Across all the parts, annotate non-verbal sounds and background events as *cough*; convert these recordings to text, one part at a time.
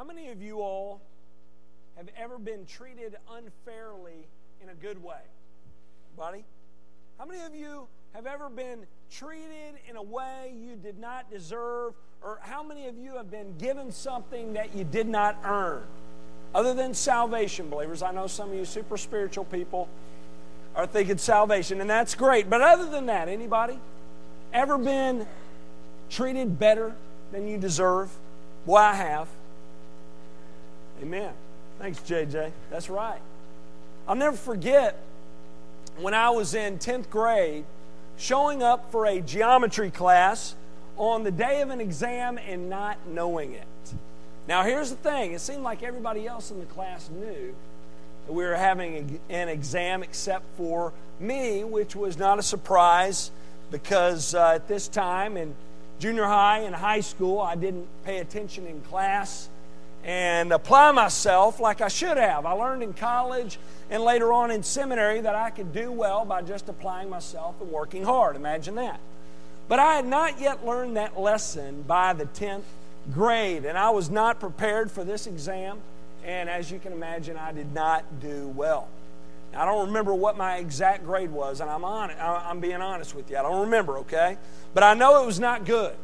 How many of you all have ever been treated unfairly in a good way? Buddy? How many of you have ever been treated in a way you did not deserve? Or how many of you have been given something that you did not earn? Other than salvation, believers, I know some of you super spiritual people are thinking salvation, and that's great. But other than that, anybody ever been treated better than you deserve? Boy, I have. Amen. Thanks, JJ. That's right. I'll never forget when I was in 10th grade showing up for a geometry class on the day of an exam and not knowing it. Now, here's the thing it seemed like everybody else in the class knew that we were having an exam except for me, which was not a surprise because uh, at this time in junior high and high school, I didn't pay attention in class and apply myself like I should have. I learned in college and later on in seminary that I could do well by just applying myself and working hard. Imagine that. But I had not yet learned that lesson by the 10th grade, and I was not prepared for this exam. And as you can imagine, I did not do well. I don't remember what my exact grade was, and I'm on I'm being honest with you. I don't remember, okay? But I know it was not good.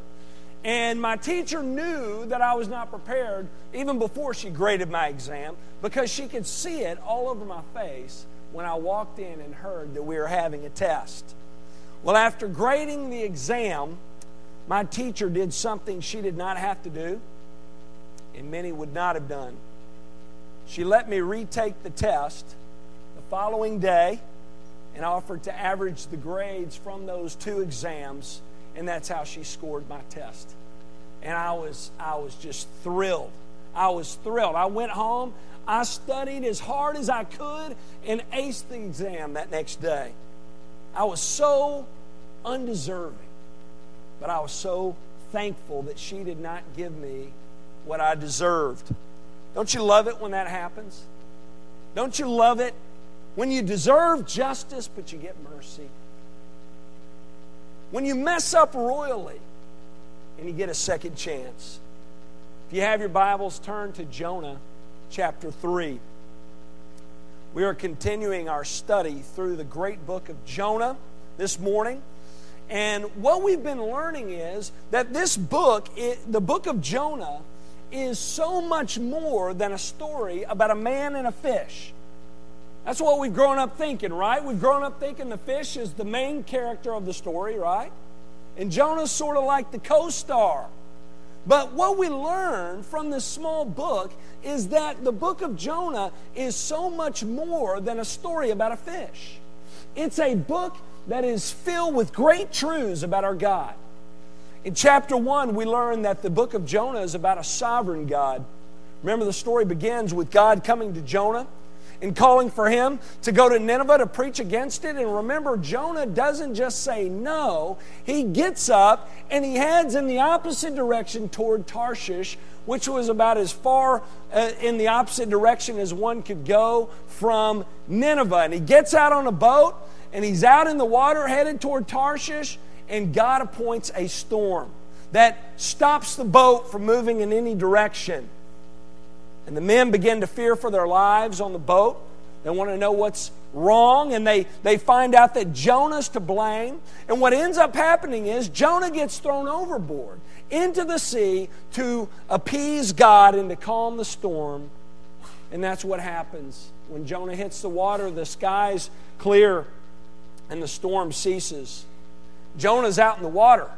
And my teacher knew that I was not prepared even before she graded my exam because she could see it all over my face when I walked in and heard that we were having a test. Well, after grading the exam, my teacher did something she did not have to do, and many would not have done. She let me retake the test the following day and offered to average the grades from those two exams and that's how she scored my test. And I was, I was just thrilled. I was thrilled. I went home, I studied as hard as I could, and aced the exam that next day. I was so undeserving, but I was so thankful that she did not give me what I deserved. Don't you love it when that happens? Don't you love it when you deserve justice, but you get mercy? When you mess up royally and you get a second chance. If you have your Bibles, turn to Jonah chapter 3. We are continuing our study through the great book of Jonah this morning. And what we've been learning is that this book, it, the book of Jonah, is so much more than a story about a man and a fish. That's what we've grown up thinking, right? We've grown up thinking the fish is the main character of the story, right? And Jonah's sort of like the co star. But what we learn from this small book is that the book of Jonah is so much more than a story about a fish. It's a book that is filled with great truths about our God. In chapter 1, we learn that the book of Jonah is about a sovereign God. Remember, the story begins with God coming to Jonah and calling for him to go to Nineveh to preach against it. And remember, Jonah doesn't just say no, he gets up and he heads in the opposite direction toward Tarshish, which was about as far uh, in the opposite direction as one could go from Nineveh. And he gets out on a boat and he's out in the water headed toward Tarshish, and God appoints a storm that stops the boat from moving in any direction. And the men begin to fear for their lives on the boat. They want to know what's wrong, and they, they find out that Jonah's to blame. And what ends up happening is Jonah gets thrown overboard into the sea to appease God and to calm the storm. And that's what happens. When Jonah hits the water, the sky's clear and the storm ceases. Jonah's out in the water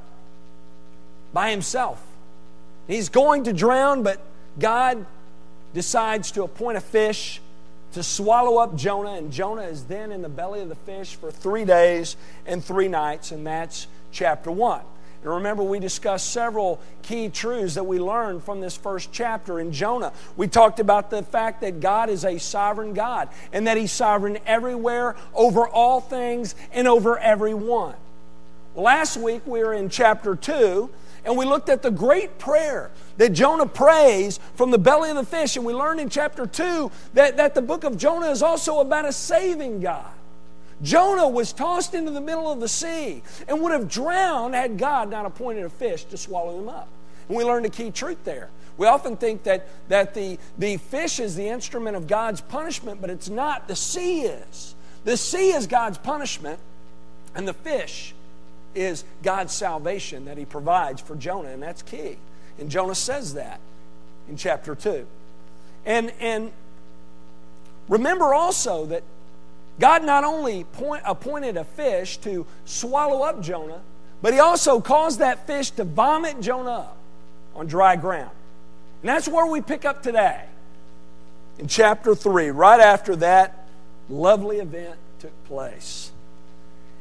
by himself. He's going to drown, but God decides to appoint a fish to swallow up Jonah, and Jonah is then in the belly of the fish for three days and three nights, and that's chapter one. And remember, we discussed several key truths that we learned from this first chapter in Jonah. We talked about the fact that God is a sovereign God and that He's sovereign everywhere, over all things, and over everyone. Last week we were in chapter 2, and we looked at the great prayer that Jonah prays from the belly of the fish. And we learned in chapter 2 that, that the book of Jonah is also about a saving God. Jonah was tossed into the middle of the sea and would have drowned had God not appointed a fish to swallow him up. And we learned a key truth there. We often think that, that the, the fish is the instrument of God's punishment, but it's not. The sea is. The sea is God's punishment, and the fish is God's salvation that He provides for Jonah, and that's key. And Jonah says that in chapter 2. And, and remember also that God not only point, appointed a fish to swallow up Jonah, but He also caused that fish to vomit Jonah up on dry ground. And that's where we pick up today in chapter 3, right after that lovely event took place.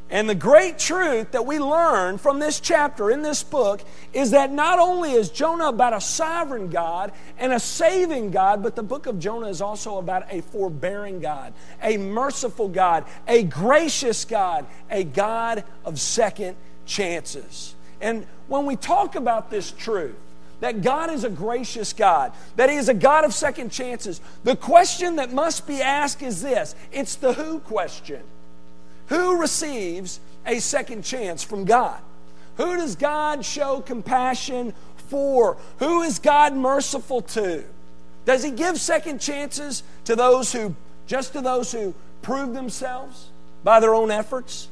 And the great truth that we learn from this chapter in this book is that not only is Jonah about a sovereign God and a saving God, but the book of Jonah is also about a forbearing God, a merciful God, a gracious God, a God of second chances. And when we talk about this truth, that God is a gracious God, that He is a God of second chances, the question that must be asked is this it's the who question. Who receives a second chance from God? Who does God show compassion for? Who is God merciful to? Does He give second chances to those who, just to those who prove themselves by their own efforts?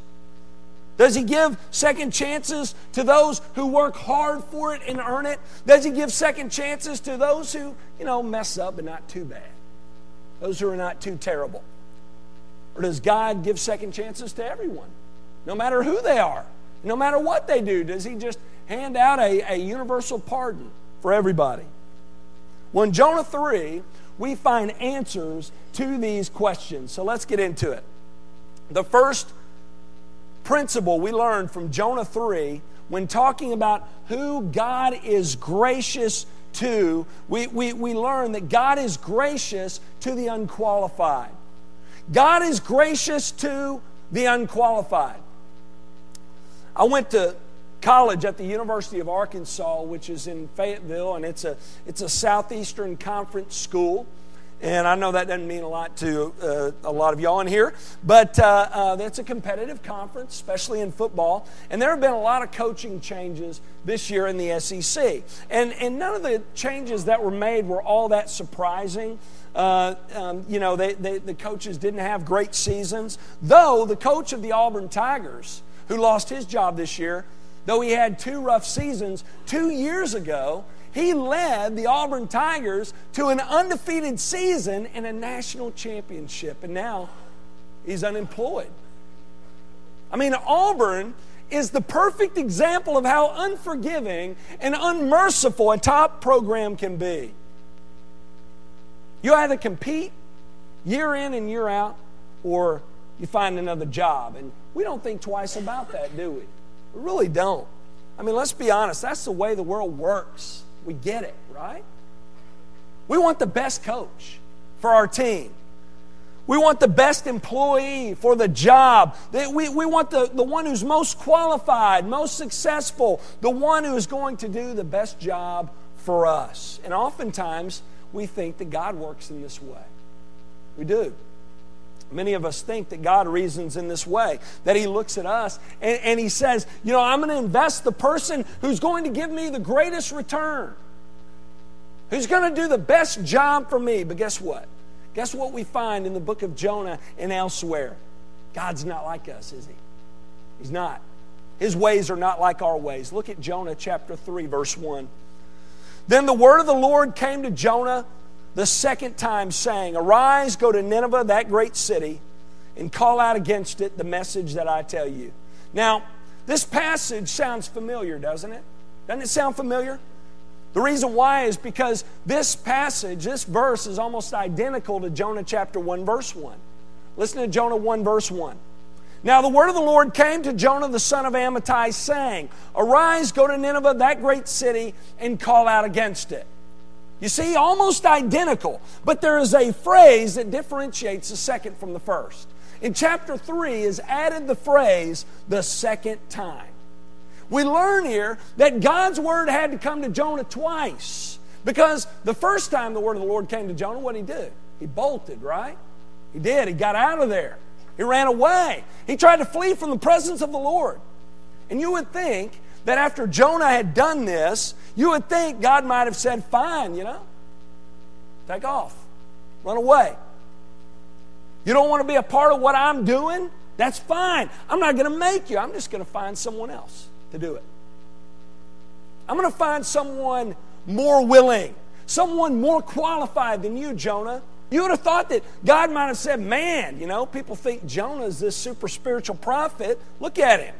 Does he give second chances to those who work hard for it and earn it? Does he give second chances to those who, you know, mess up but not too bad? Those who are not too terrible? Or does God give second chances to everyone, no matter who they are, no matter what they do? Does He just hand out a, a universal pardon for everybody? Well, in Jonah 3, we find answers to these questions. So let's get into it. The first principle we learned from Jonah 3 when talking about who God is gracious to, we, we, we learn that God is gracious to the unqualified. God is gracious to the unqualified. I went to college at the University of Arkansas, which is in Fayetteville, and it's a, it's a Southeastern Conference school. And I know that doesn't mean a lot to uh, a lot of y'all in here, but uh, uh, a competitive conference, especially in football. And there have been a lot of coaching changes this year in the SEC. And, and none of the changes that were made were all that surprising. Uh, um, you know, they, they, the coaches didn't have great seasons. Though the coach of the Auburn Tigers, who lost his job this year, though he had two rough seasons, two years ago, he led the Auburn Tigers to an undefeated season and a national championship. And now he's unemployed. I mean, Auburn is the perfect example of how unforgiving and unmerciful a top program can be. You either compete year in and year out, or you find another job. And we don't think twice about that, do we? We really don't. I mean, let's be honest, that's the way the world works. We get it, right? We want the best coach for our team. We want the best employee for the job. We, we want the, the one who's most qualified, most successful, the one who is going to do the best job for us. And oftentimes, we think that God works in this way. We do. Many of us think that God reasons in this way, that He looks at us and, and He says, You know, I'm going to invest the person who's going to give me the greatest return, who's going to do the best job for me. But guess what? Guess what we find in the book of Jonah and elsewhere? God's not like us, is He? He's not. His ways are not like our ways. Look at Jonah chapter 3, verse 1. Then the word of the Lord came to Jonah the second time, saying, Arise, go to Nineveh, that great city, and call out against it the message that I tell you. Now, this passage sounds familiar, doesn't it? Doesn't it sound familiar? The reason why is because this passage, this verse, is almost identical to Jonah chapter 1, verse 1. Listen to Jonah 1, verse 1. Now the word of the Lord came to Jonah the son of Amittai, saying, Arise, go to Nineveh, that great city, and call out against it. You see, almost identical, but there is a phrase that differentiates the second from the first. In chapter 3 is added the phrase, the second time. We learn here that God's word had to come to Jonah twice. Because the first time the word of the Lord came to Jonah, what did he do? He bolted, right? He did. He got out of there. He ran away. He tried to flee from the presence of the Lord. And you would think that after Jonah had done this, You would think God might have said, Fine, you know, take off, run away. You don't want to be a part of what I'm doing? That's fine. I'm not going to make you. I'm just going to find someone else to do it. I'm going to find someone more willing, someone more qualified than you, Jonah. You would have thought that God might have said, Man, you know, people think Jonah is this super spiritual prophet. Look at him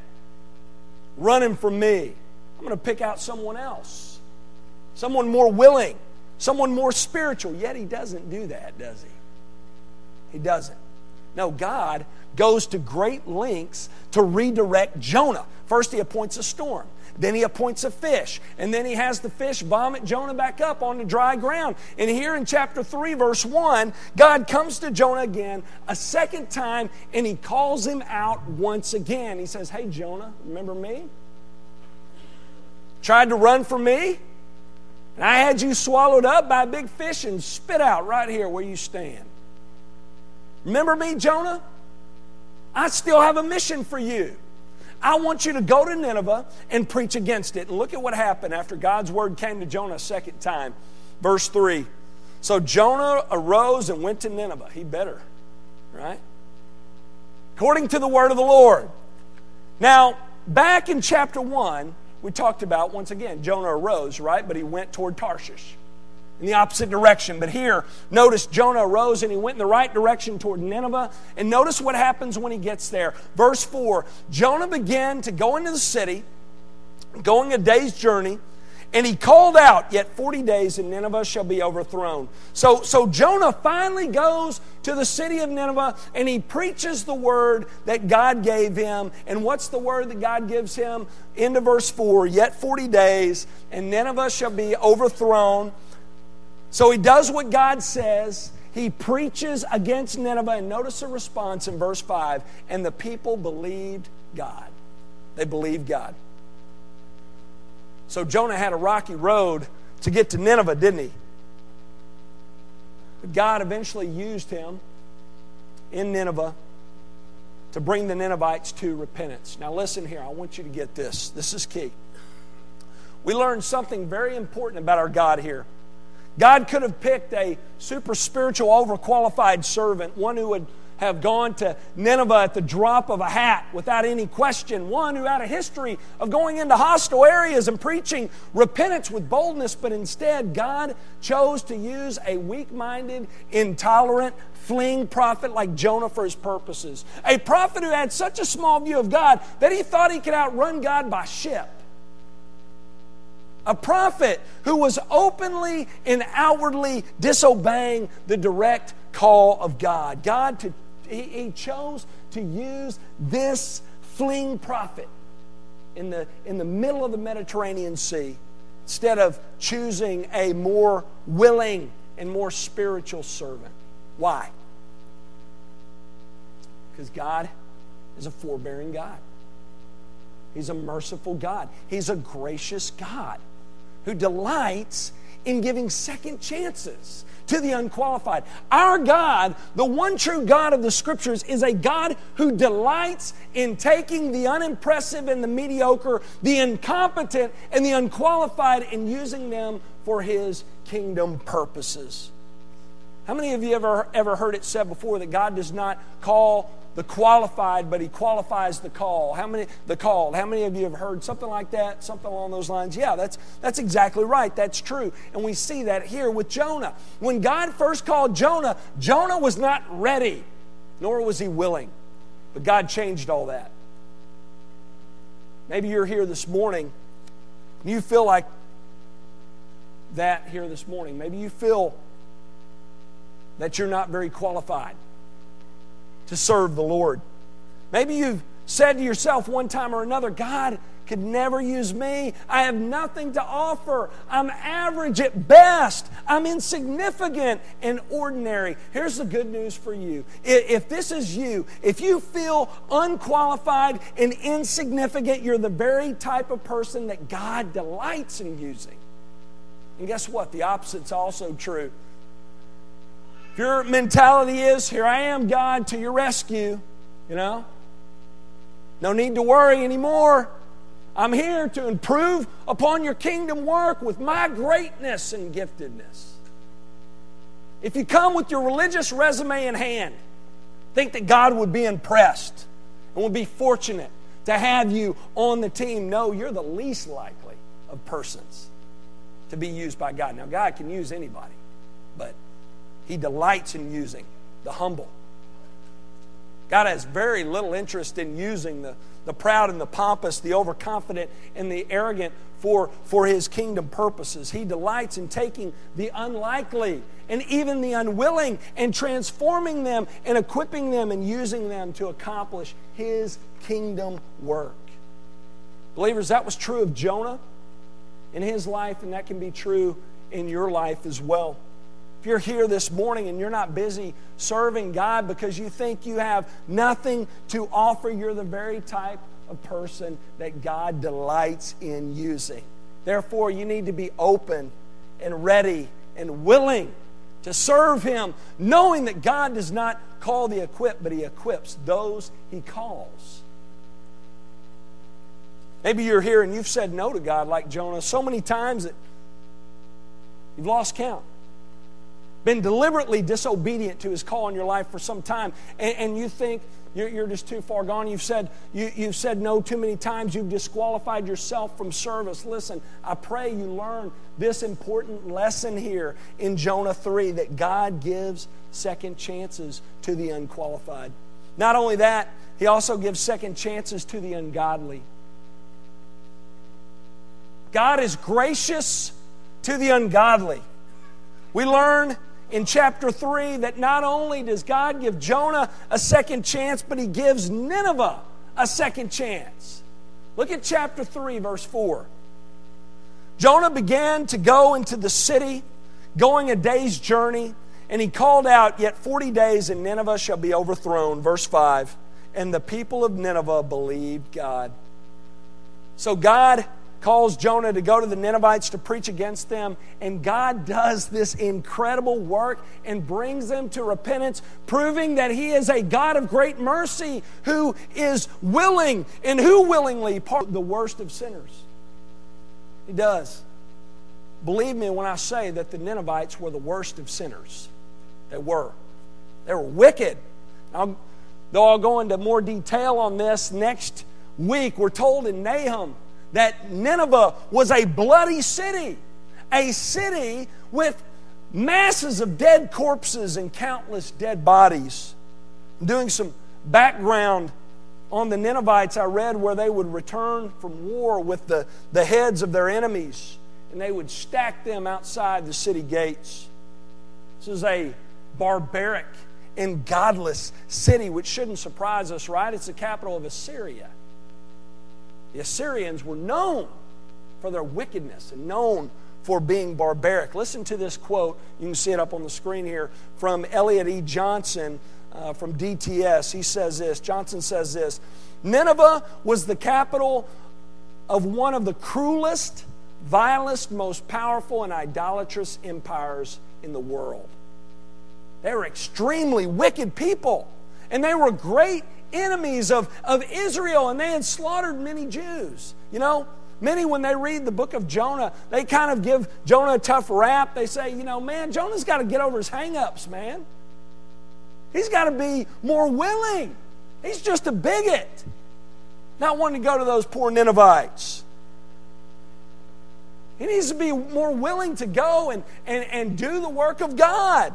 running from me. I'm going to pick out someone else, someone more willing, someone more spiritual. Yet he doesn't do that, does he? He doesn't. No, God goes to great lengths to redirect Jonah. First, he appoints a storm. Then he appoints a fish. And then he has the fish vomit Jonah back up onto dry ground. And here in chapter 3, verse 1, God comes to Jonah again a second time and he calls him out once again. He says, Hey, Jonah, remember me? Tried to run from me? And I had you swallowed up by a big fish and spit out right here where you stand. Remember me, Jonah? I still have a mission for you. I want you to go to Nineveh and preach against it. And look at what happened after God's word came to Jonah a second time. Verse 3. So Jonah arose and went to Nineveh. He better, right? According to the word of the Lord. Now, back in chapter 1, we talked about once again, Jonah arose, right? But he went toward Tarshish in the opposite direction. But here, notice Jonah arose and he went in the right direction toward Nineveh. And notice what happens when he gets there. Verse 4 Jonah began to go into the city, going a day's journey. And he called out, Yet 40 days and Nineveh shall be overthrown. So, so Jonah finally goes to the city of Nineveh and he preaches the word that God gave him. And what's the word that God gives him? Into verse 4 Yet 40 days and Nineveh shall be overthrown. So he does what God says. He preaches against Nineveh. And notice the response in verse 5 and the people believed God. They believed God. So Jonah had a rocky road to get to Nineveh, didn't he? But God eventually used him in Nineveh to bring the Ninevites to repentance. Now, listen here. I want you to get this. This is key. We learned something very important about our God here. God could have picked a super spiritual, overqualified servant, one who would have gone to Nineveh at the drop of a hat without any question, one who had a history of going into hostile areas and preaching repentance with boldness, but instead God chose to use a weak minded, intolerant, fleeing prophet like Jonah for his purposes. A prophet who had such a small view of God that he thought he could outrun God by ship a prophet who was openly and outwardly disobeying the direct call of God. God to, he, he chose to use this fleeing prophet in the, in the middle of the Mediterranean Sea instead of choosing a more willing and more spiritual servant. Why? Because God is a forbearing God. He's a merciful God. He's a gracious God who delights in giving second chances to the unqualified. Our God, the one true God of the scriptures, is a God who delights in taking the unimpressive and the mediocre, the incompetent and the unqualified, and using them for his kingdom purposes. How many of you ever, ever heard it said before that God does not call the qualified, but he qualifies the call. How many the called? How many of you have heard something like that? Something along those lines? Yeah, that's that's exactly right. That's true. And we see that here with Jonah. When God first called Jonah, Jonah was not ready, nor was he willing. But God changed all that. Maybe you're here this morning and you feel like that here this morning. Maybe you feel that you're not very qualified to serve the Lord. Maybe you've said to yourself one time or another, God could never use me. I have nothing to offer. I'm average at best. I'm insignificant and ordinary. Here's the good news for you. If this is you, if you feel unqualified and insignificant, you're the very type of person that God delights in using. And guess what? The opposite's also true. If your mentality is, here I am, God, to your rescue, you know, no need to worry anymore. I'm here to improve upon your kingdom work with my greatness and giftedness. If you come with your religious resume in hand, think that God would be impressed and would be fortunate to have you on the team. No, you're the least likely of persons to be used by God. Now, God can use anybody, but He delights in using the humble. God has very little interest in using the, the proud and the pompous, the overconfident and the arrogant for, for his kingdom purposes. He delights in taking the unlikely and even the unwilling and transforming them and equipping them and using them to accomplish his kingdom work. Believers, that was true of Jonah in his life, and that can be true in your life as well. You're here this morning and you're not busy serving God because you think you have nothing to offer, you're the very type of person that God delights in using. Therefore, you need to be open and ready and willing to serve Him, knowing that God does not call the equipped, but He equips those He calls. Maybe you're here and you've said no to God like Jonah so many times that you've lost count been deliberately disobedient to his call in your life for some time, and, and you think you're, you're, just too far gone. You've said, you, you've said no too many times. You've disqualified yourself from service. Listen, I pray you learn this important lesson here in Jonah 3 that God gives second chances to the unqualified. Not only that, he also gives second chances to the ungodly. God is gracious to the ungodly. We learn in chapter 3 that not only does God give Jonah a second chance, but he gives Nineveh a second chance. Look at chapter 3, verse 4. Jonah began to go into the city, going a day's journey, and he called out, Yet 40 days and Nineveh shall be overthrown. Verse 5. And the people of Nineveh believed God. So God calls Jonah to go to the Ninevites to preach against them. And God does this incredible work and brings them to repentance, proving that He is a God of great mercy who is willing and who willingly pardon the worst of sinners. He does. Believe me when I say that the Ninevites were the worst of sinners. They were. They were wicked. I'll, though I'll go into more detail on this next week, we're told in Nahum that Nineveh was a bloody city, a city with masses of dead corpses and countless dead bodies. doing some background on the Ninevites, I read where they would return from war with the, the heads of their enemies and they would stack them outside the city gates. This is a barbaric and godless city, which shouldn't surprise us, right? It's the capital of Assyria. The Assyrians were known for their wickedness and known for being barbaric. Listen to this quote. You can see it up on the screen here from Elliot E. Johnson uh, from DTS. He says this Johnson says this Nineveh was the capital of one of the cruelest, vilest, most powerful, and idolatrous empires in the world. They were extremely wicked people, and they were great enemies of, of Israel, and they had slaughtered many Jews. You know, many, when they read the book of Jonah, they kind of give Jonah a tough rap. They say, you know, man, Jonah's got to get over his hangups, man. He's got to be more willing. He's just a bigot, not wanting to go to those poor Ninevites. He needs to be more willing to go and, and, and do the work of God.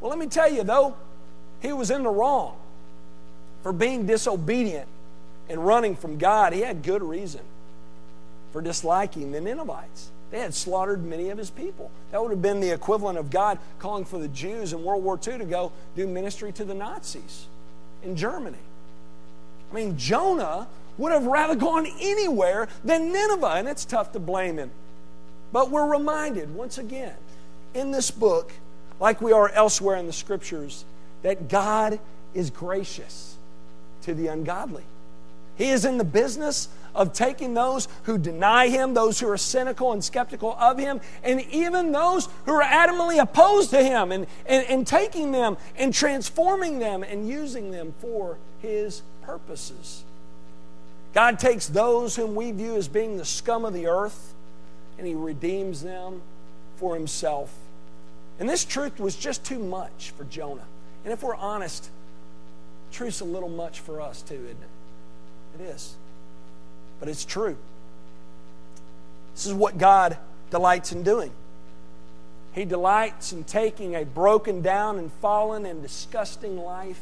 Well, let me tell you, though, he was in the wrong for being disobedient and running from God, he had good reason for disliking the Ninevites. They had slaughtered many of his people. That would have been the equivalent of God calling for the Jews in World War II to go do ministry to the Nazis in Germany. I mean, Jonah would have rather gone anywhere than Nineveh, and it's tough to blame him. But we're reminded once again in this book, like we are elsewhere in the scriptures, that God is gracious to the ungodly. He is in the business of taking those who deny him, those who are cynical and skeptical of him, and even those who are adamantly opposed to him, and, and, and taking them and transforming them and using them for his purposes. God takes those whom we view as being the scum of the earth and He redeems them for Himself. And this truth was just too much for Jonah. And if we're honest, truth's a little much for us too, isn't it? It is. But it's true. This is what God delights in doing. He delights in taking a broken down and fallen and disgusting life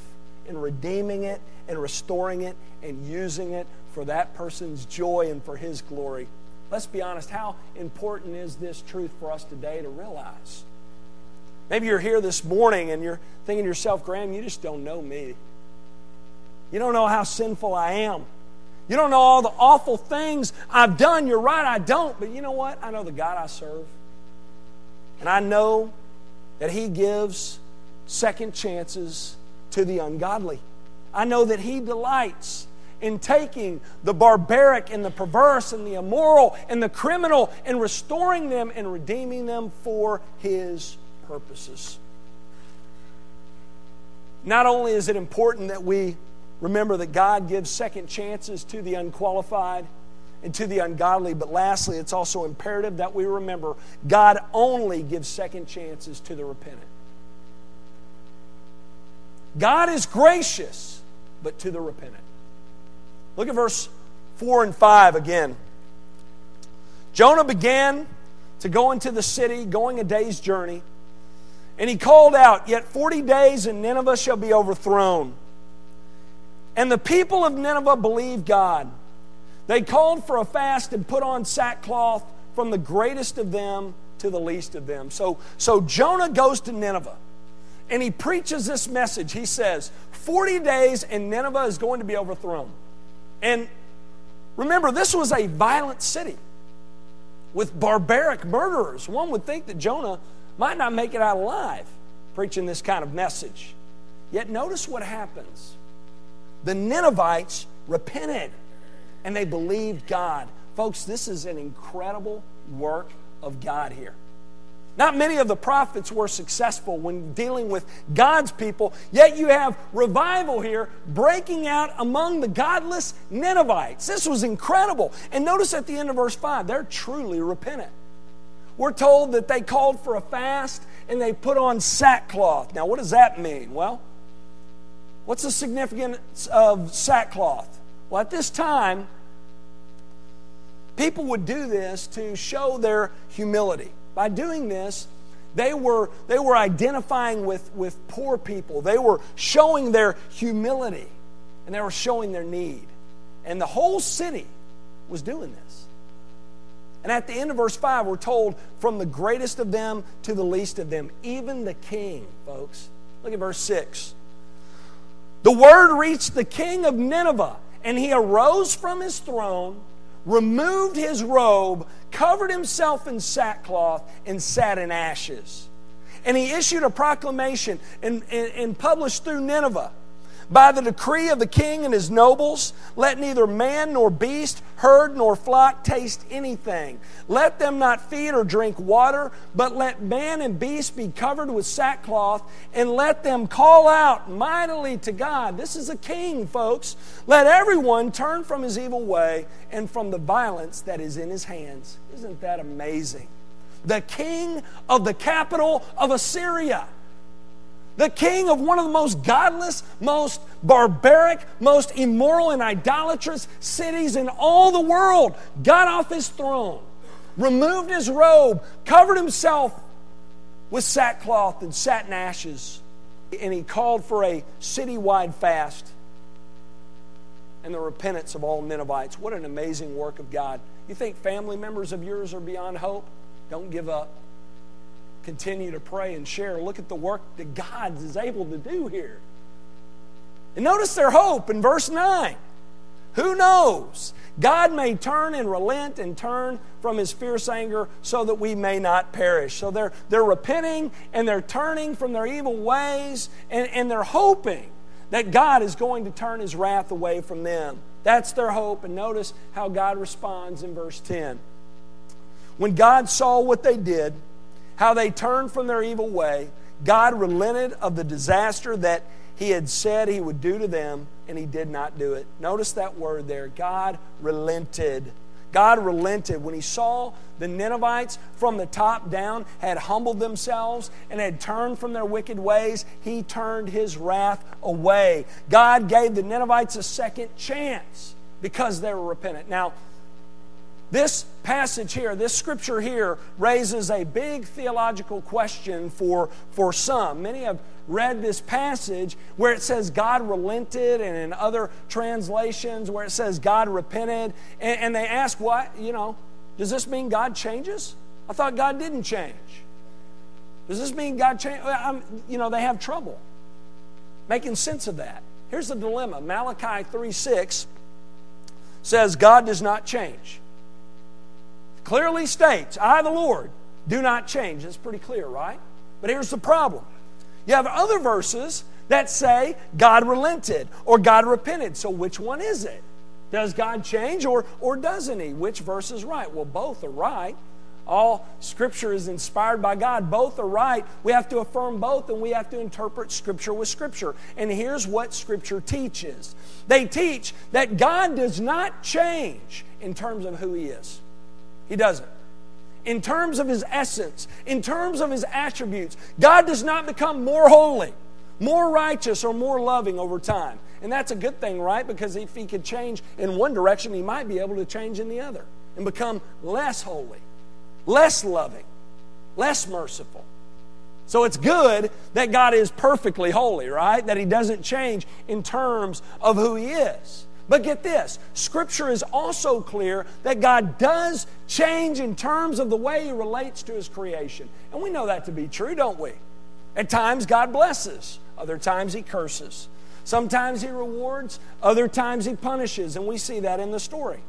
and redeeming it and restoring it and using it for that person's joy and for His glory. Let's be honest, how important is this truth for us today to realize? Maybe you're here this morning and you're thinking to yourself, Graham, you just don't know me. You don't know how sinful I am. You don't know all the awful things I've done. You're right, I don't. But you know what? I know the God I serve. And I know that He gives second chances to the ungodly. I know that He delights in taking the barbaric and the perverse and the immoral and the criminal and restoring them and redeeming them for His purposes. Not only is it important that we remember that God gives second chances to the unqualified and to the ungodly, but lastly, it's also imperative that we remember God only gives second chances to the repentant. God is gracious, but to the repentant. Look at verse 4 and 5 again. Jonah began to go into the city, going a day's journey. And he called out, Yet 40 days and Nineveh shall be overthrown. And the people of Nineveh believed God. They called for a fast and put on sackcloth from the greatest of them to the least of them. So, so Jonah goes to Nineveh and he preaches this message. He says, 40 days and Nineveh is going to be overthrown. And remember, this was a violent city with barbaric murderers. One would think that Jonah might not make it out alive preaching this kind of message. Yet notice what happens. The Ninevites repented and they believed God. Folks, this is an incredible work of God here. Not many of the prophets were successful when dealing with God's people, yet you have revival here breaking out among the godless Ninevites. This was incredible. And notice at the end of verse 5, they're truly repentant. We're told that they called for a fast and they put on sackcloth. Now, what does that mean? Well, what's the significance of sackcloth? Well, at this time, people would do this to show their humility. By doing this, they were, they were identifying with, with poor people. They were showing their humility and they were showing their need. And the whole city was doing this. And at the end of verse 5, we're told, from the greatest of them to the least of them, even the king, folks. Look at verse 6. The word reached the king of Nineveh, and he arose from his throne, removed his robe, covered himself in sackcloth, and sat in ashes. And he issued a proclamation and, and, and published through Nineveh by the decree of the king and his nobles, let neither man nor beast, herd nor flock taste anything. Let them not feed or drink water, but let man and beast be covered with sackcloth, and let them call out mightily to God. This is a king, folks. Let everyone turn from his evil way and from the violence that is in his hands. Isn't that amazing? The king of the capital of Assyria the king of one of the most godless, most barbaric, most immoral and idolatrous cities in all the world, got off his throne, removed his robe, covered himself with sackcloth and satin ashes, and he called for a citywide fast and the repentance of all Ninevites. What an amazing work of God. You think family members of yours are beyond hope? Don't give up continue to pray and share. Look at the work that God is able to do here. And notice their hope in verse 9. Who knows? God may turn and relent and turn from his fierce anger so that we may not perish. So they're, they're repenting and they're turning from their evil ways and, and they're hoping that God is going to turn his wrath away from them. That's their hope. And notice how God responds in verse 10. When God saw what they did, how they turned from their evil way, God relented of the disaster that he had said he would do to them, and he did not do it. Notice that word there God relented. God relented when he saw the Ninevites from the top down had humbled themselves and had turned from their wicked ways. He turned his wrath away. God gave the Ninevites a second chance because they were repentant. Now, this passage here, this scripture here, raises a big theological question for, for some. Many have read this passage where it says God relented, and in other translations where it says God repented, and, and they ask, what? You know, does this mean God changes? I thought God didn't change. Does this mean God changed? You know, they have trouble making sense of that. Here's the dilemma Malachi 3 6 says, God does not change. Clearly states, I, the Lord, do not change. That's pretty clear, right? But here's the problem you have other verses that say God relented or God repented. So which one is it? Does God change or, or doesn't He? Which verse is right? Well, both are right. All Scripture is inspired by God. Both are right. We have to affirm both and we have to interpret Scripture with Scripture. And here's what Scripture teaches they teach that God does not change in terms of who He is, He doesn't in terms of his essence, in terms of his attributes. God does not become more holy, more righteous, or more loving over time. And that's a good thing, right? Because if he could change in one direction, he might be able to change in the other and become less holy, less loving, less merciful. So it's good that God is perfectly holy, right? That he doesn't change in terms of who he is. But get this Scripture is also clear that God does change in terms of the way He relates to His creation. And we know that to be true, don't we? At times, God blesses, other times, He curses. Sometimes He rewards, other times He punishes, and we see that in the story.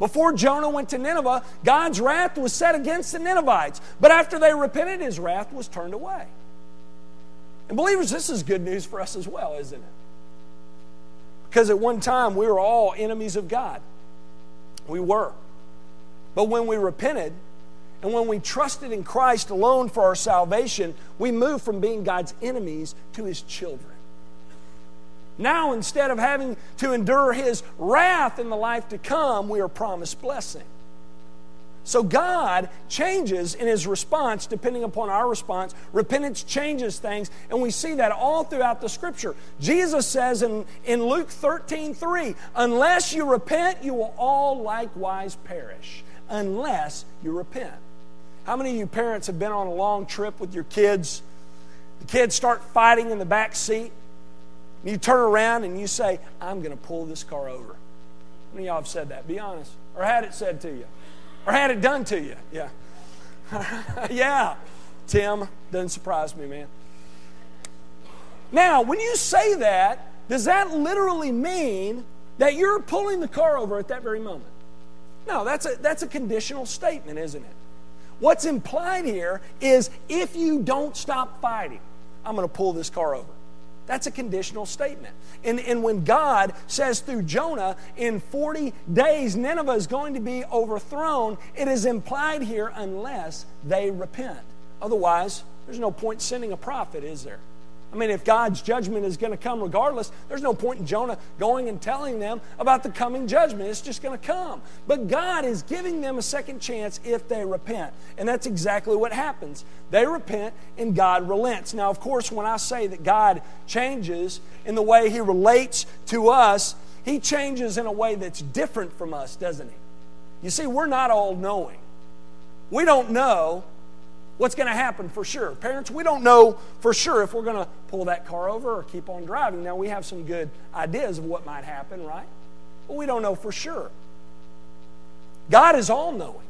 Before Jonah went to Nineveh, God's wrath was set against the Ninevites. But after they repented, His wrath was turned away. And believers, this is good news for us as well, isn't it? Because at one time we were all enemies of God. We were. But when we repented and when we trusted in Christ alone for our salvation, we moved from being God's enemies to his children. Now, instead of having to endure his wrath in the life to come, we are promised blessing. So God changes in his response depending upon our response. Repentance changes things, and we see that all throughout the scripture. Jesus says in, in Luke 13 3, unless you repent, you will all likewise perish. Unless you repent. How many of you parents have been on a long trip with your kids? The kids start fighting in the back seat. And you turn around and you say, I'm going to pull this car over. How many of y'all have said that? Be honest. Or had it said to you? Or had it done to you. Yeah. *laughs* yeah. Tim, doesn't surprise me, man. Now, when you say that, does that literally mean that you're pulling the car over at that very moment? No, that's a, that's a conditional statement, isn't it? What's implied here is if you don't stop fighting, I'm going to pull this car over. That's a conditional statement. And, and when God says through Jonah, in 40 days, Nineveh is going to be overthrown, it is implied here unless they repent. Otherwise, there's no point sending a prophet, is there? I mean, if God's judgment is going to come regardless, there's no point in Jonah going and telling them about the coming judgment. It's just going to come. But God is giving them a second chance if they repent. And that's exactly what happens. They repent and God relents. Now, of course, when I say that God changes in the way He relates to us, He changes in a way that's different from us, doesn't He? You see, we're not all knowing. We don't know what's going to happen for sure. Parents, we don't know for sure if we're going to pull that car over or keep on driving. Now, we have some good ideas of what might happen, right? But we don't know for sure. God is all knowing,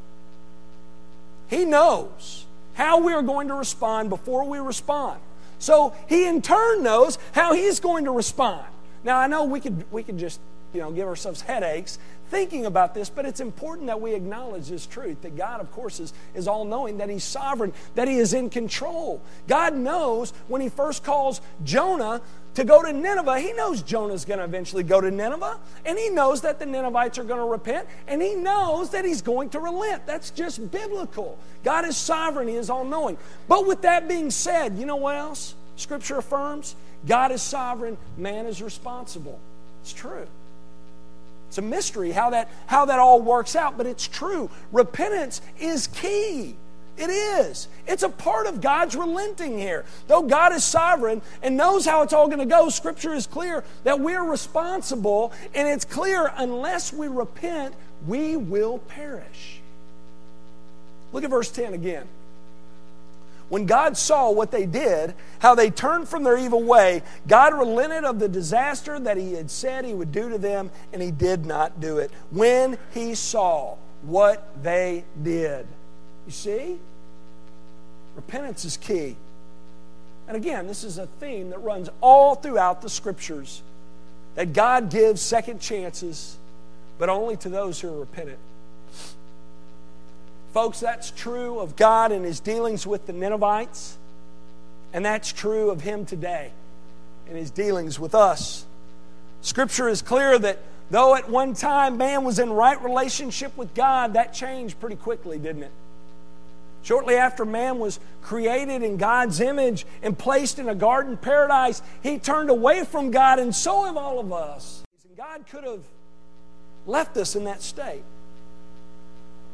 He knows how we are going to respond before we respond. So He in turn knows how He's going to respond. Now, I know we could, we could just you know, give ourselves headaches thinking about this, but it's important that we acknowledge this truth that God, of course, is, is all knowing, that He's sovereign, that He is in control. God knows when He first calls Jonah to go to Nineveh, He knows Jonah's going to eventually go to Nineveh, and He knows that the Ninevites are going to repent, and He knows that He's going to relent. That's just biblical. God is sovereign, He is all knowing. But with that being said, you know what else Scripture affirms? God is sovereign, man is responsible. It's true. It's a mystery how that, how that all works out, but it's true. Repentance is key. It is. It's a part of God's relenting here. Though God is sovereign and knows how it's all going to go, Scripture is clear that we're responsible, and it's clear unless we repent, we will perish. Look at verse 10 again. When God saw what they did, how they turned from their evil way, God relented of the disaster that He had said He would do to them, and He did not do it. When He saw what they did. You see? Repentance is key. And again, this is a theme that runs all throughout the scriptures that God gives second chances, but only to those who are repentant. Folks, that's true of God and his dealings with the Ninevites, and that's true of him today in his dealings with us. Scripture is clear that though at one time man was in right relationship with God, that changed pretty quickly, didn't it? Shortly after man was created in God's image and placed in a garden paradise, he turned away from God, and so have all of us. And God could have left us in that state.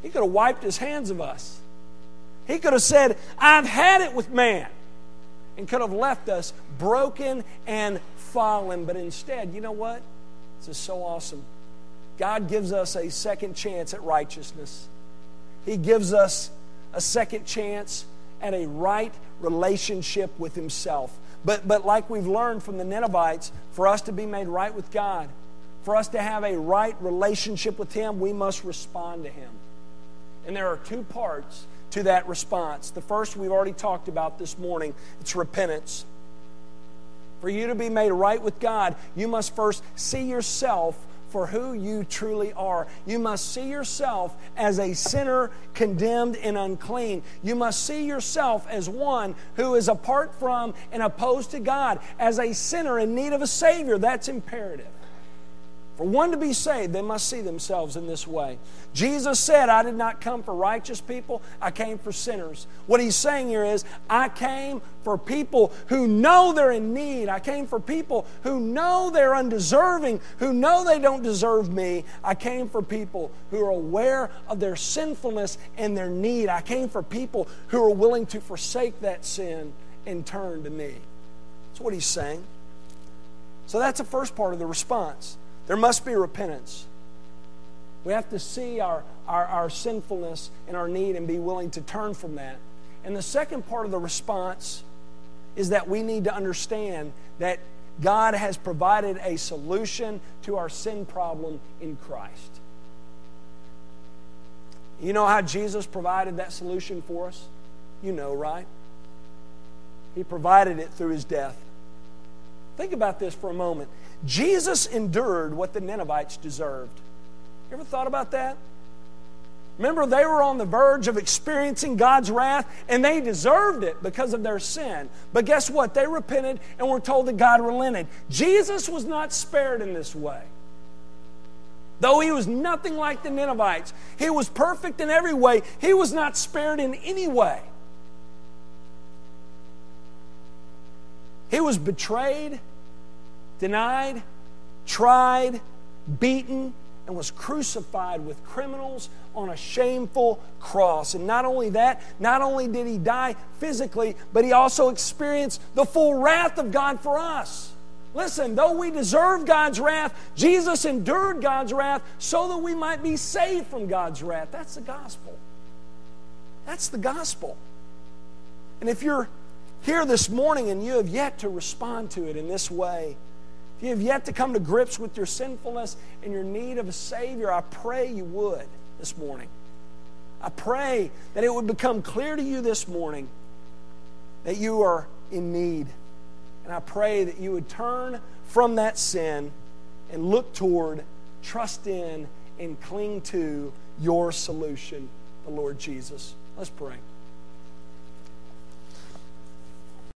He could have wiped his hands of us. He could have said, I've had it with man, and could have left us broken and fallen. But instead, you know what? This is so awesome. God gives us a second chance at righteousness. He gives us a second chance at a right relationship with Himself. But, but like we've learned from the Ninevites, for us to be made right with God, for us to have a right relationship with Him, we must respond to Him. And there are two parts to that response. The first we've already talked about this morning it's repentance. For you to be made right with God, you must first see yourself for who you truly are. You must see yourself as a sinner, condemned and unclean. You must see yourself as one who is apart from and opposed to God, as a sinner in need of a Savior. That's imperative. For one to be saved, they must see themselves in this way. Jesus said, I did not come for righteous people, I came for sinners. What he's saying here is, I came for people who know they're in need. I came for people who know they're undeserving, who know they don't deserve me. I came for people who are aware of their sinfulness and their need. I came for people who are willing to forsake that sin and turn to me. That's what he's saying. So that's the first part of the response. There must be repentance. We have to see our, our, our, sinfulness and our need and be willing to turn from that. And the second part of the response is that we need to understand that God has provided a solution to our sin problem in Christ. You know how Jesus provided that solution for us? You know, right? He provided it through his death. Think about this for a moment. Jesus endured what the Ninevites deserved. You ever thought about that? Remember, they were on the verge of experiencing God's wrath, and they deserved it because of their sin. But guess what? They repented and were told that God relented. Jesus was not spared in this way. Though he was nothing like the Ninevites, he was perfect in every way, he was not spared in any way. He was betrayed, denied, tried, beaten, and was crucified with criminals on a shameful cross. And not only that, not only did he die physically, but he also experienced the full wrath of God for us. Listen, though we deserve God's wrath, Jesus endured God's wrath so that we might be saved from God's wrath. That's the gospel. That's the gospel. And if you're here this morning and you have yet to respond to it in this way, if you have yet to come to grips with your sinfulness and your need of a Savior, I pray you would this morning. I pray that it would become clear to you this morning that you are in need. And I pray that you would turn from that sin and look toward, trust in, and cling to your solution, the Lord Jesus. Let's pray.